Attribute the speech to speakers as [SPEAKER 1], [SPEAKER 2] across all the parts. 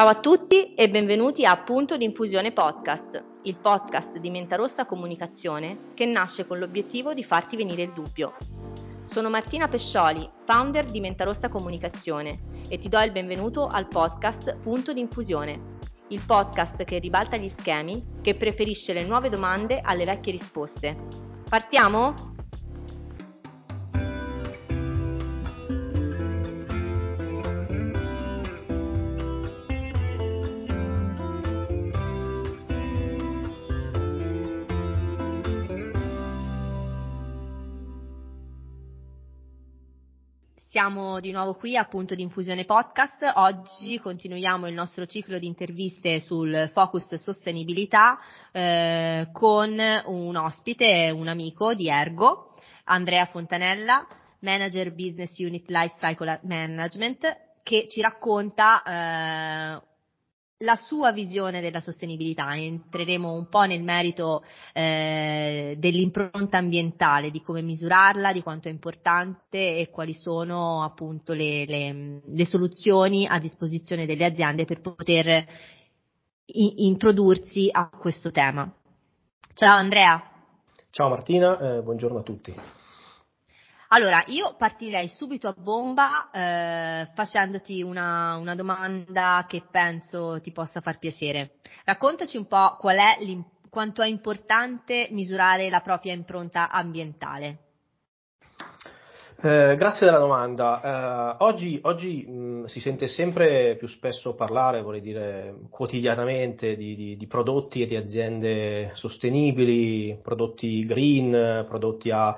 [SPEAKER 1] Ciao a tutti e benvenuti a Punto di Infusione Podcast, il podcast di Mentarossa Comunicazione che nasce con l'obiettivo di farti venire il dubbio. Sono Martina Pescioli, founder di Mentarossa Comunicazione e ti do il benvenuto al podcast Punto di Infusione, il podcast che ribalta gli schemi, che preferisce le nuove domande alle vecchie risposte. Partiamo? Siamo di nuovo qui a Punto di Infusione Podcast. Oggi continuiamo il nostro ciclo di interviste sul focus sostenibilità eh, con un ospite, un amico di Ergo, Andrea Fontanella, Manager Business Unit Life Cycle Management, che ci racconta eh, la sua visione della sostenibilità, entreremo un po' nel merito eh, dell'impronta ambientale, di come misurarla, di quanto è importante e quali sono appunto le, le, le soluzioni a disposizione delle aziende per poter i, introdursi a questo tema. Ciao Andrea.
[SPEAKER 2] Ciao Martina, eh, buongiorno a tutti.
[SPEAKER 1] Allora, io partirei subito a bomba eh, facendoti una, una, domanda che penso ti possa far piacere. Raccontaci un po' qual è quanto è importante misurare la propria impronta ambientale.
[SPEAKER 2] Eh, grazie della domanda. Eh, oggi, oggi mh, si sente sempre più spesso parlare, vorrei dire quotidianamente, di, di, di, prodotti e di aziende sostenibili, prodotti green, prodotti a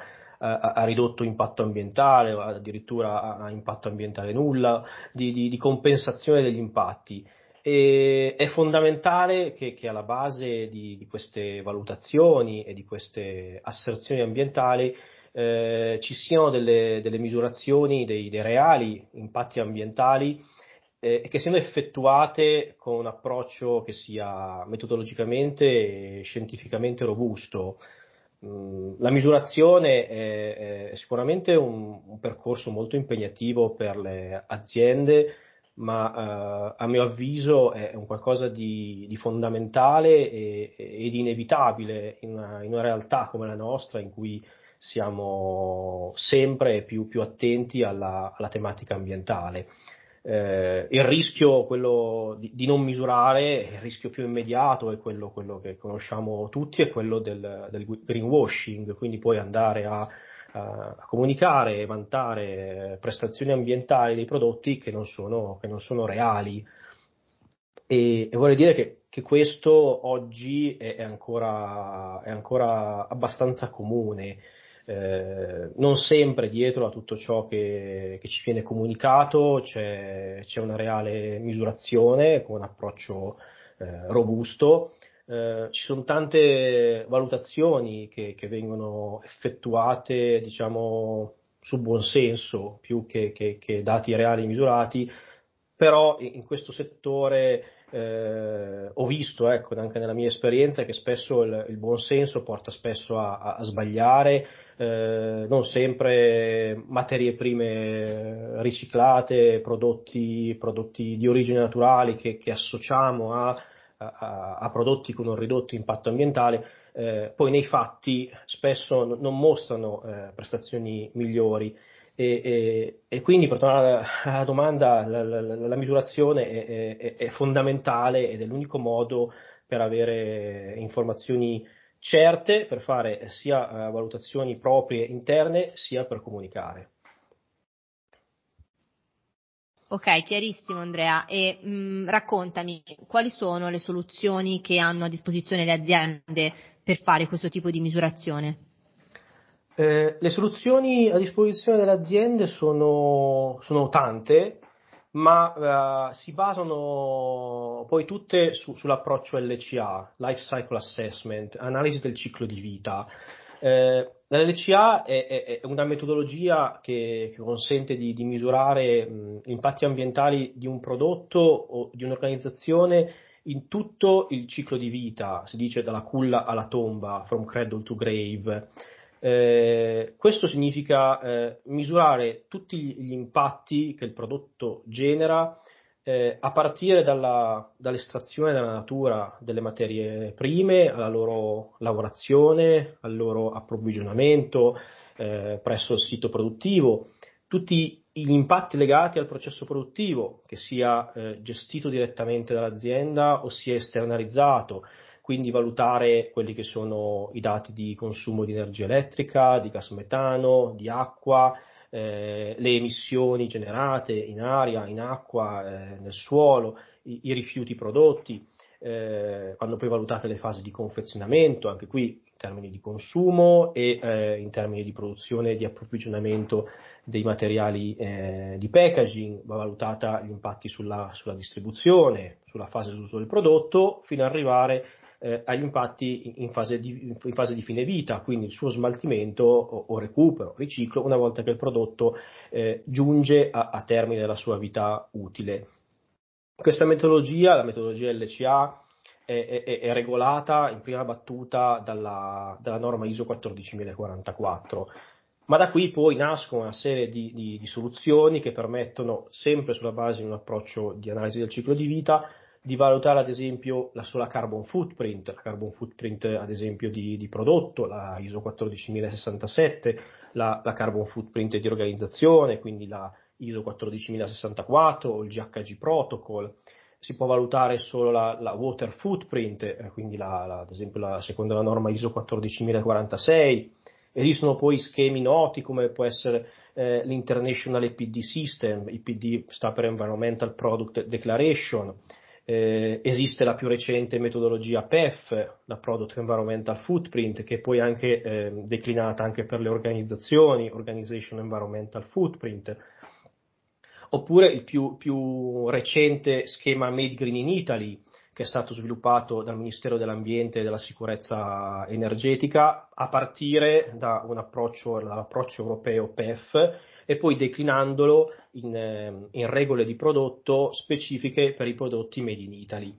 [SPEAKER 2] ha ridotto impatto ambientale, addirittura a impatto ambientale nulla, di, di, di compensazione degli impatti. E è fondamentale che, che alla base di, di, queste valutazioni e di queste asserzioni ambientali eh, ci siano delle, delle misurazioni dei, dei, reali impatti ambientali eh, che siano effettuate con un approccio che sia metodologicamente e scientificamente robusto. Mm, la misurazione è, è sicuramente un, un, percorso molto impegnativo per le aziende, ma eh, a mio avviso è un qualcosa di, di fondamentale ed inevitabile in una, in una, realtà come la nostra in cui siamo sempre più, più attenti alla, alla tematica ambientale. Eh, il rischio, quello di, di, non misurare, il rischio più immediato è quello, quello che conosciamo tutti, è quello del, del greenwashing, quindi puoi andare a, a, comunicare e vantare prestazioni ambientali dei prodotti che non sono, che non sono reali. E, e, vorrei dire che, che questo oggi è, è, ancora, è ancora abbastanza comune. Eh, non sempre dietro a tutto ciò che, che ci viene comunicato c'è, c'è, una reale misurazione con un approccio eh, robusto. Eh, ci sono tante valutazioni che, che vengono effettuate, diciamo, su buon senso più che, che, che dati reali misurati, però in questo settore eh, ho visto ecco, anche nella mia esperienza che spesso il, il buon senso porta spesso a, a sbagliare, eh, non sempre materie prime riciclate, prodotti, prodotti di origine naturali che, che associamo a, a, a, prodotti con un ridotto impatto ambientale, eh, poi nei fatti spesso non mostrano eh, prestazioni migliori. E, e, e, quindi per tornare alla domanda, la, la, la misurazione è, è, è, fondamentale ed è l'unico modo per avere informazioni certe, per fare sia uh, valutazioni proprie interne, sia per comunicare.
[SPEAKER 1] Ok, chiarissimo Andrea. E mh, mm, raccontami quali sono le soluzioni che hanno a disposizione le aziende per fare questo tipo di misurazione?
[SPEAKER 2] Eh, le soluzioni a disposizione delle aziende sono, sono tante, ma uh, si basano poi tutte su, sull'approccio LCA, Life Cycle Assessment, analisi del ciclo di vita. Eh, L'LCA è, è, è, una metodologia che, che consente di, di misurare mh, impatti ambientali di un prodotto o di un'organizzazione in tutto il ciclo di vita, si dice dalla culla alla tomba, from cradle to grave. Eh, questo significa eh, misurare tutti gli impatti che il prodotto genera eh, a partire dalla, dall'estrazione dalla natura delle materie prime, alla loro lavorazione, al loro approvvigionamento eh, presso il sito produttivo, tutti gli impatti legati al processo produttivo, che sia eh, gestito direttamente dall'azienda o sia esternalizzato, quindi valutare quelli che sono i dati di consumo di energia elettrica, di gas metano, di acqua, eh, le emissioni generate in aria, in acqua, eh, nel suolo, i, i rifiuti prodotti, eh, vanno poi valutate le fasi di confezionamento, anche qui in termini di consumo e eh, in termini di produzione e di approvvigionamento dei materiali eh, di packaging, va valutata gli impatti sulla, sulla distribuzione, sulla fase d'uso del prodotto, fino ad arrivare eh, agli impatti in fase, di, in fase, di, fine vita, quindi il suo smaltimento o, o recupero, riciclo, una volta che il prodotto eh, giunge a, a, termine della sua vita utile. Questa metodologia, la metodologia LCA, è, è, è regolata in prima battuta dalla, dalla, norma ISO 14044. Ma da qui poi nascono una serie di, di, di soluzioni che permettono, sempre sulla base di un approccio di analisi del ciclo di vita, di valutare ad esempio la sola carbon footprint, la carbon footprint ad esempio di, di prodotto, la ISO 14067, la, la, carbon footprint di organizzazione, quindi la ISO 14064 o il GHG protocol. Si può valutare solo la, la water footprint, eh, quindi la, ad esempio la, secondo la norma ISO 14046. Esistono poi schemi noti come può essere eh, l'International EPD System, EPD sta per Environmental Product Declaration, eh, esiste la più recente metodologia PEF, la Product Environmental Footprint, che è poi anche eh, declinata anche per le organizzazioni, Organization Environmental Footprint, oppure il più, più recente schema Made Green in Italy, che è stato sviluppato dal Ministero dell'Ambiente e della Sicurezza Energetica a partire da un approccio, dall'approccio europeo PEF e poi declinandolo in, ehm, in regole di prodotto specifiche per i prodotti made in Italy.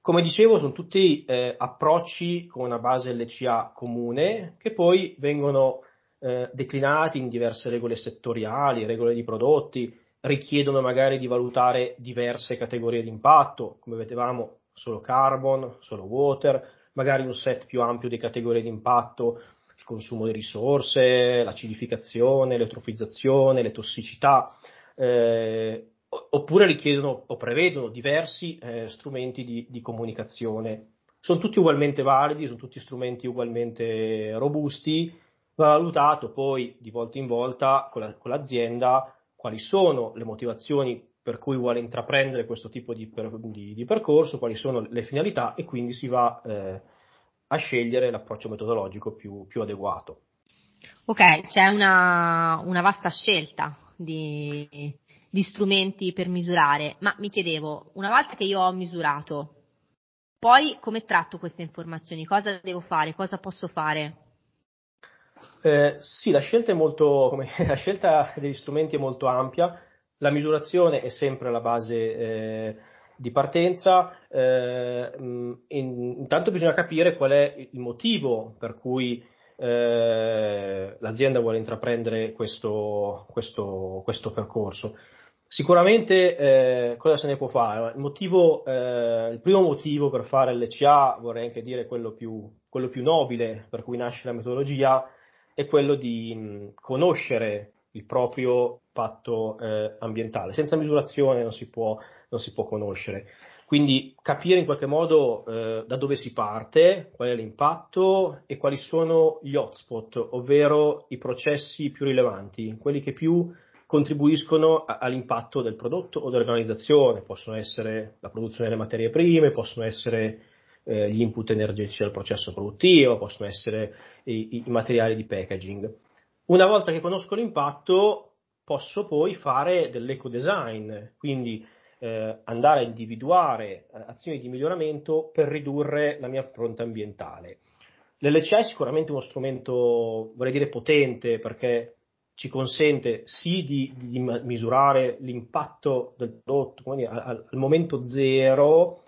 [SPEAKER 2] Come dicevo, sono tutti eh, approcci con una base LCA comune che poi vengono eh, declinati in diverse regole settoriali, regole di prodotti, richiedono magari di valutare diverse categorie di impatto, come vedevamo solo carbon, solo water, magari un set più ampio di categorie di impatto il consumo di risorse, l'acidificazione, l'eutrofizzazione, le tossicità, eh, oppure richiedono o prevedono diversi eh, strumenti di, di, comunicazione. Sono tutti ugualmente validi, sono tutti strumenti ugualmente robusti, va valutato poi di volta in volta con, la, con l'azienda quali sono le motivazioni per cui vuole intraprendere questo tipo di, per, di, di, percorso, quali sono le finalità e quindi si va eh, a scegliere l'approccio metodologico più, più adeguato.
[SPEAKER 1] Ok, c'è una, una vasta scelta di, di, strumenti per misurare, ma mi chiedevo, una volta che io ho misurato, poi come tratto queste informazioni? Cosa devo fare? Cosa posso fare?
[SPEAKER 2] Eh, sì, la scelta, è molto, come, la scelta degli strumenti è molto ampia, la misurazione è sempre la base eh, di partenza, eh, in, intanto bisogna capire qual è il motivo per cui eh, l'azienda vuole intraprendere questo, questo, questo percorso. Sicuramente eh, cosa se ne può fare? Il, motivo, eh, il, primo motivo per fare l'ECA, vorrei anche dire quello più, quello più nobile per cui nasce la metodologia, è quello di mh, conoscere il proprio patto eh, ambientale. Senza misurazione non si può, non si può conoscere. Quindi capire in qualche modo eh, da dove si parte, qual è l'impatto e quali sono gli hotspot, ovvero i processi più rilevanti, quelli che più contribuiscono a, all'impatto del prodotto o dell'organizzazione. Possono essere la produzione delle materie prime, possono essere eh, gli input energetici del processo produttivo, possono essere i, i materiali di packaging. Una volta che conosco l'impatto, posso poi fare dell'eco design, quindi eh, andare a individuare eh, azioni di miglioramento per ridurre la mia impronta ambientale. L'LCA è sicuramente uno strumento, vorrei dire, potente perché ci consente sì di, di misurare l'impatto del prodotto quindi al, al, momento zero,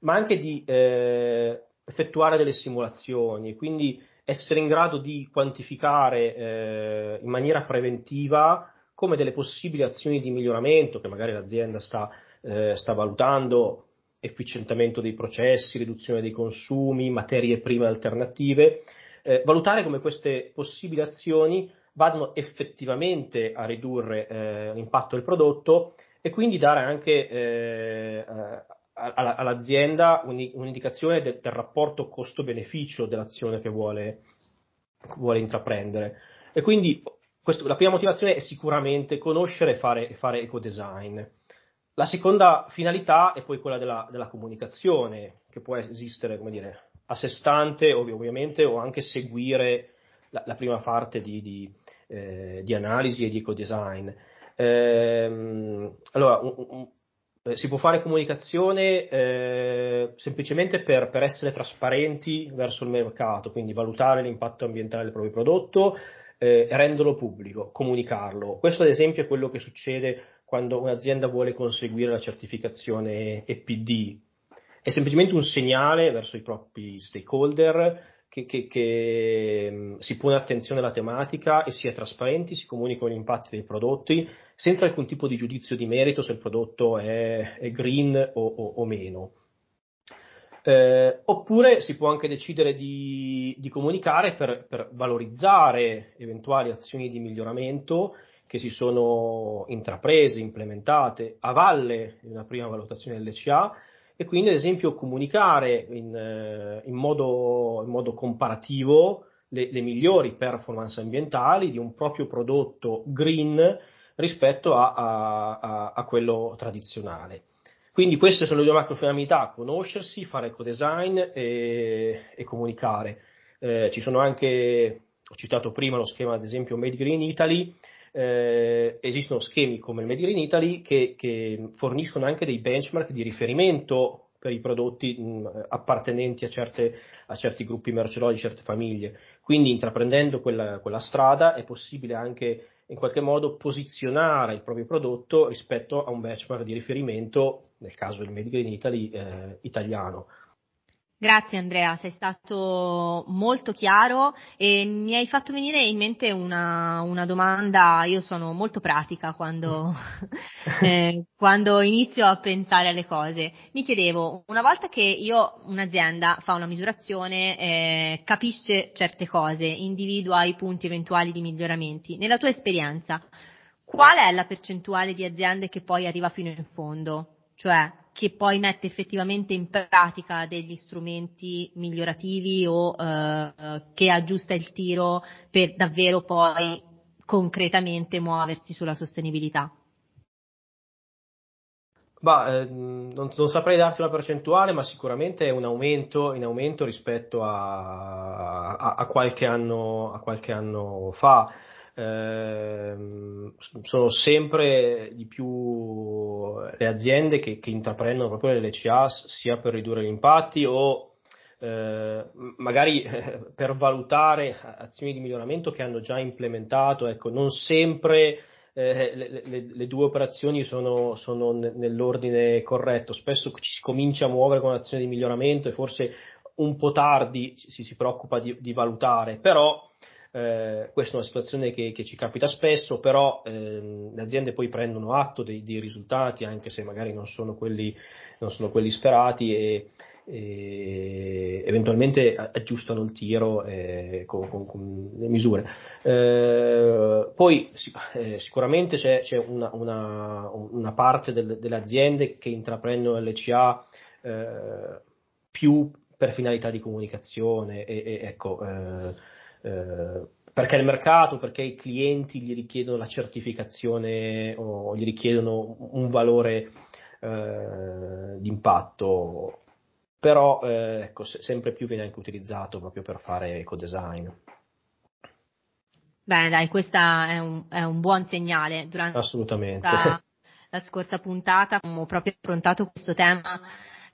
[SPEAKER 2] ma anche di eh, effettuare delle simulazioni, quindi essere in grado di quantificare eh, in maniera preventiva come delle possibili azioni di miglioramento che magari l'azienda sta, eh, sta valutando efficientamento dei processi, riduzione dei consumi, materie prime alternative, eh, valutare come queste possibili azioni vadano effettivamente a ridurre eh, l'impatto del prodotto e quindi dare anche eh, all'azienda un'indicazione del, del rapporto costo-beneficio dell'azione che vuole, vuole intraprendere. E quindi questo, la prima motivazione è sicuramente conoscere e fare, fare eco-design. La seconda finalità è poi quella della, della comunicazione, che può esistere, dire, a sé stante ovviamente, o anche seguire la, la prima parte di, di, eh, di, analisi e di eco-design. Ehm, allora, un, un, eh, si può fare comunicazione eh, semplicemente per, per, essere trasparenti verso il mercato, quindi valutare l'impatto ambientale del proprio prodotto, eh, renderlo pubblico, comunicarlo. Questo ad esempio è quello che succede quando un'azienda vuole conseguire la certificazione EPD. È semplicemente un segnale verso i propri stakeholder che, che, che mm, si pone attenzione alla tematica e si è trasparenti, si comunicano gli impatti dei prodotti senza alcun tipo di giudizio di merito se il prodotto è, è green o, o, o meno. Eh, oppure si può anche decidere di, di comunicare per, per, valorizzare eventuali azioni di miglioramento che si sono intraprese, implementate a valle di una prima valutazione dell'ECA e quindi ad esempio comunicare in, eh, in, modo, in modo, comparativo le, le, migliori performance ambientali di un proprio prodotto green rispetto a, a, a, a quello tradizionale. Quindi queste sono le due macrofinalità, conoscersi, fare eco-design e, e comunicare. Eh, ci sono anche, ho citato prima lo schema ad esempio Made Green Italy, eh, esistono schemi come il Made in Italy che, che, forniscono anche dei benchmark di riferimento per i prodotti mh, appartenenti a, certe, a, certi gruppi merceologici, certe famiglie. Quindi intraprendendo quella, quella strada è possibile anche in qualche modo posizionare il proprio prodotto rispetto a un benchmark di riferimento, nel caso del Made in Italy, eh, italiano.
[SPEAKER 1] Grazie Andrea, sei stato molto chiaro e mi hai fatto venire in mente una, una domanda, io sono molto pratica quando, eh, quando, inizio a pensare alle cose. Mi chiedevo, una volta che io, un'azienda fa una misurazione, eh, capisce certe cose, individua i punti eventuali di miglioramenti, nella tua esperienza, qual è la percentuale di aziende che poi arriva fino in fondo? Cioè, che poi mette effettivamente in pratica degli strumenti migliorativi o eh, che aggiusta il tiro per davvero poi concretamente muoversi sulla sostenibilità?
[SPEAKER 2] Bah, eh, non, non, saprei darti una percentuale, ma sicuramente è un aumento, in aumento rispetto a, a, a, qualche, anno, a qualche anno fa eh, sono sempre di più le aziende che, che intraprendono proprio le LCA sia per ridurre gli impatti o eh, magari eh, per valutare azioni di miglioramento che hanno già implementato, ecco, non sempre eh, le, le, le, due operazioni sono, sono, nell'ordine corretto, spesso ci si comincia a muovere con azioni di miglioramento e forse un po' tardi si, si preoccupa di, di valutare, però eh, questa è una situazione che, che ci capita spesso, però ehm, le aziende poi prendono atto dei, dei, risultati, anche se magari non sono quelli, non sono quelli sperati, e, e, eventualmente aggiustano il tiro eh, con, con, con, le misure. Eh, poi eh, sicuramente c'è, c'è una, una, una, parte del, delle aziende che intraprendono l'LCA eh, più per finalità di comunicazione e, e ecco eh, eh, perché il mercato, perché i clienti gli richiedono la certificazione o gli richiedono un valore eh, di impatto, però eh, ecco, sempre più viene anche utilizzato proprio per fare eco-design.
[SPEAKER 1] Bene, dai, questo è un, è un buon segnale. Durante
[SPEAKER 2] Assolutamente.
[SPEAKER 1] La, la scorsa puntata abbiamo proprio affrontato questo tema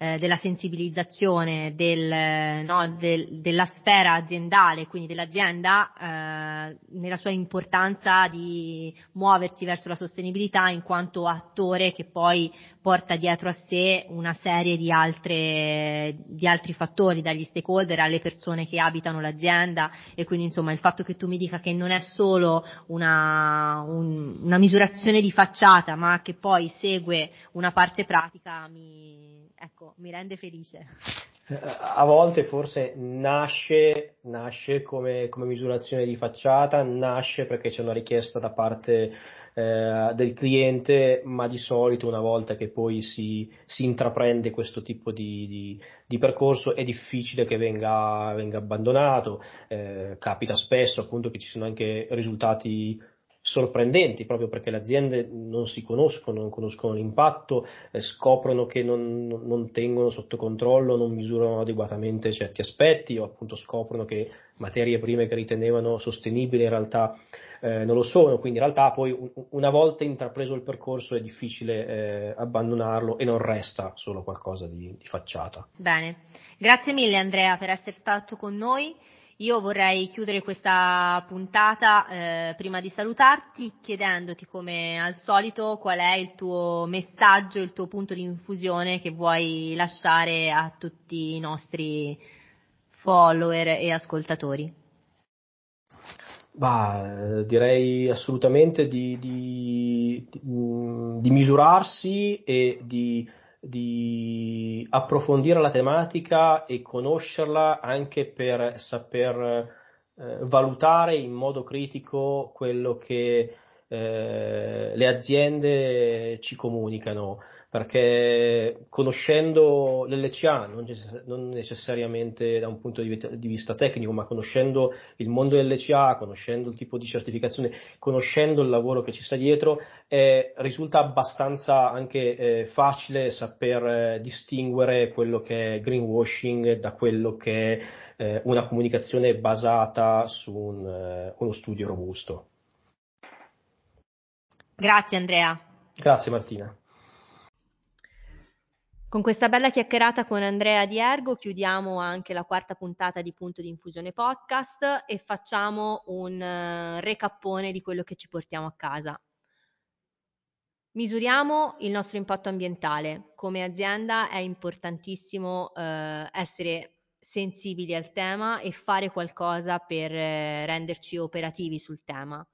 [SPEAKER 1] eh, della sensibilizzazione del, no, del, della sfera aziendale, quindi dell'azienda, eh, nella sua importanza di muoversi verso la sostenibilità in quanto attore che poi porta dietro a sé una serie di, altre, di altri fattori, dagli stakeholder alle persone che abitano l'azienda e quindi insomma il fatto che tu mi dica che non è solo una, un, una misurazione di facciata ma che poi segue una parte pratica mi, ecco, mi rende felice.
[SPEAKER 2] A volte forse nasce, nasce come, come misurazione di facciata, nasce perché c'è una richiesta da parte eh, del cliente, ma di solito una volta che poi si, si intraprende questo tipo di, di, di, percorso è difficile che venga, venga abbandonato, eh, capita spesso appunto che ci sono anche risultati sorprendenti proprio perché le aziende non si conoscono, non conoscono l'impatto, eh, scoprono che non, non, tengono sotto controllo, non misurano adeguatamente certi aspetti o appunto scoprono che materie prime che ritenevano sostenibili in realtà eh, non lo sono, quindi in realtà poi una volta intrapreso il percorso è difficile eh, abbandonarlo e non resta solo qualcosa di, di facciata.
[SPEAKER 1] Bene, grazie mille Andrea per essere stato con noi. Io vorrei chiudere questa puntata eh, prima di salutarti chiedendoti come al solito qual è il tuo messaggio, il tuo punto di infusione che vuoi lasciare a tutti i nostri follower e ascoltatori.
[SPEAKER 2] Bah, direi assolutamente di, di, di, di misurarsi e di di approfondire la tematica e conoscerla anche per saper eh, valutare in modo critico quello che eh, le aziende ci comunicano perché conoscendo l'LCA, non, non necessariamente da un punto di vista tecnico, ma conoscendo il mondo dell'LCA, conoscendo il tipo di certificazione, conoscendo il lavoro che ci sta dietro, eh, risulta abbastanza anche eh, facile saper eh, distinguere quello che è greenwashing da quello che è eh, una comunicazione basata su un, eh, uno studio robusto.
[SPEAKER 1] Grazie Andrea.
[SPEAKER 2] Grazie Martina.
[SPEAKER 1] Con questa bella chiacchierata con Andrea Diergo chiudiamo anche la quarta puntata di Punto di Infusione Podcast e facciamo un uh, recappone di quello che ci portiamo a casa. Misuriamo il nostro impatto ambientale. Come azienda è importantissimo uh, essere sensibili al tema e fare qualcosa per uh, renderci operativi sul tema.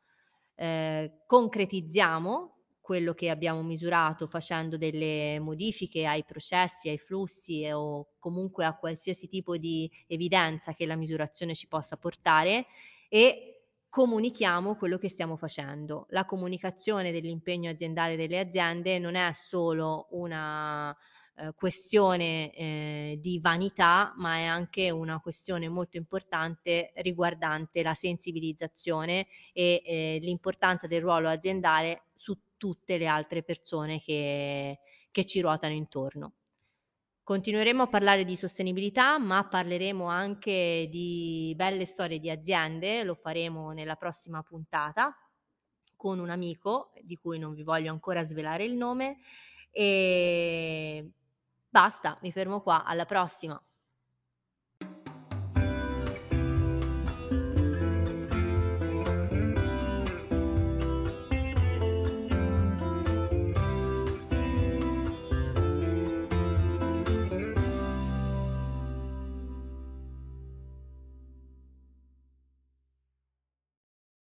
[SPEAKER 1] concretizziamo quello che abbiamo misurato facendo delle modifiche ai processi, ai flussi o comunque a qualsiasi tipo di evidenza che la misurazione ci possa portare e comunichiamo quello che stiamo facendo. La comunicazione dell'impegno aziendale delle aziende non è solo una eh, questione eh, di vanità, ma è anche una questione molto importante riguardante la sensibilizzazione e eh, l'importanza del ruolo aziendale su tutte le altre persone che, che ci ruotano intorno. Continueremo a parlare di sostenibilità, ma parleremo anche di belle storie di aziende, lo faremo nella prossima puntata con un amico di cui non vi voglio ancora svelare il nome e basta, mi fermo qua, alla prossima.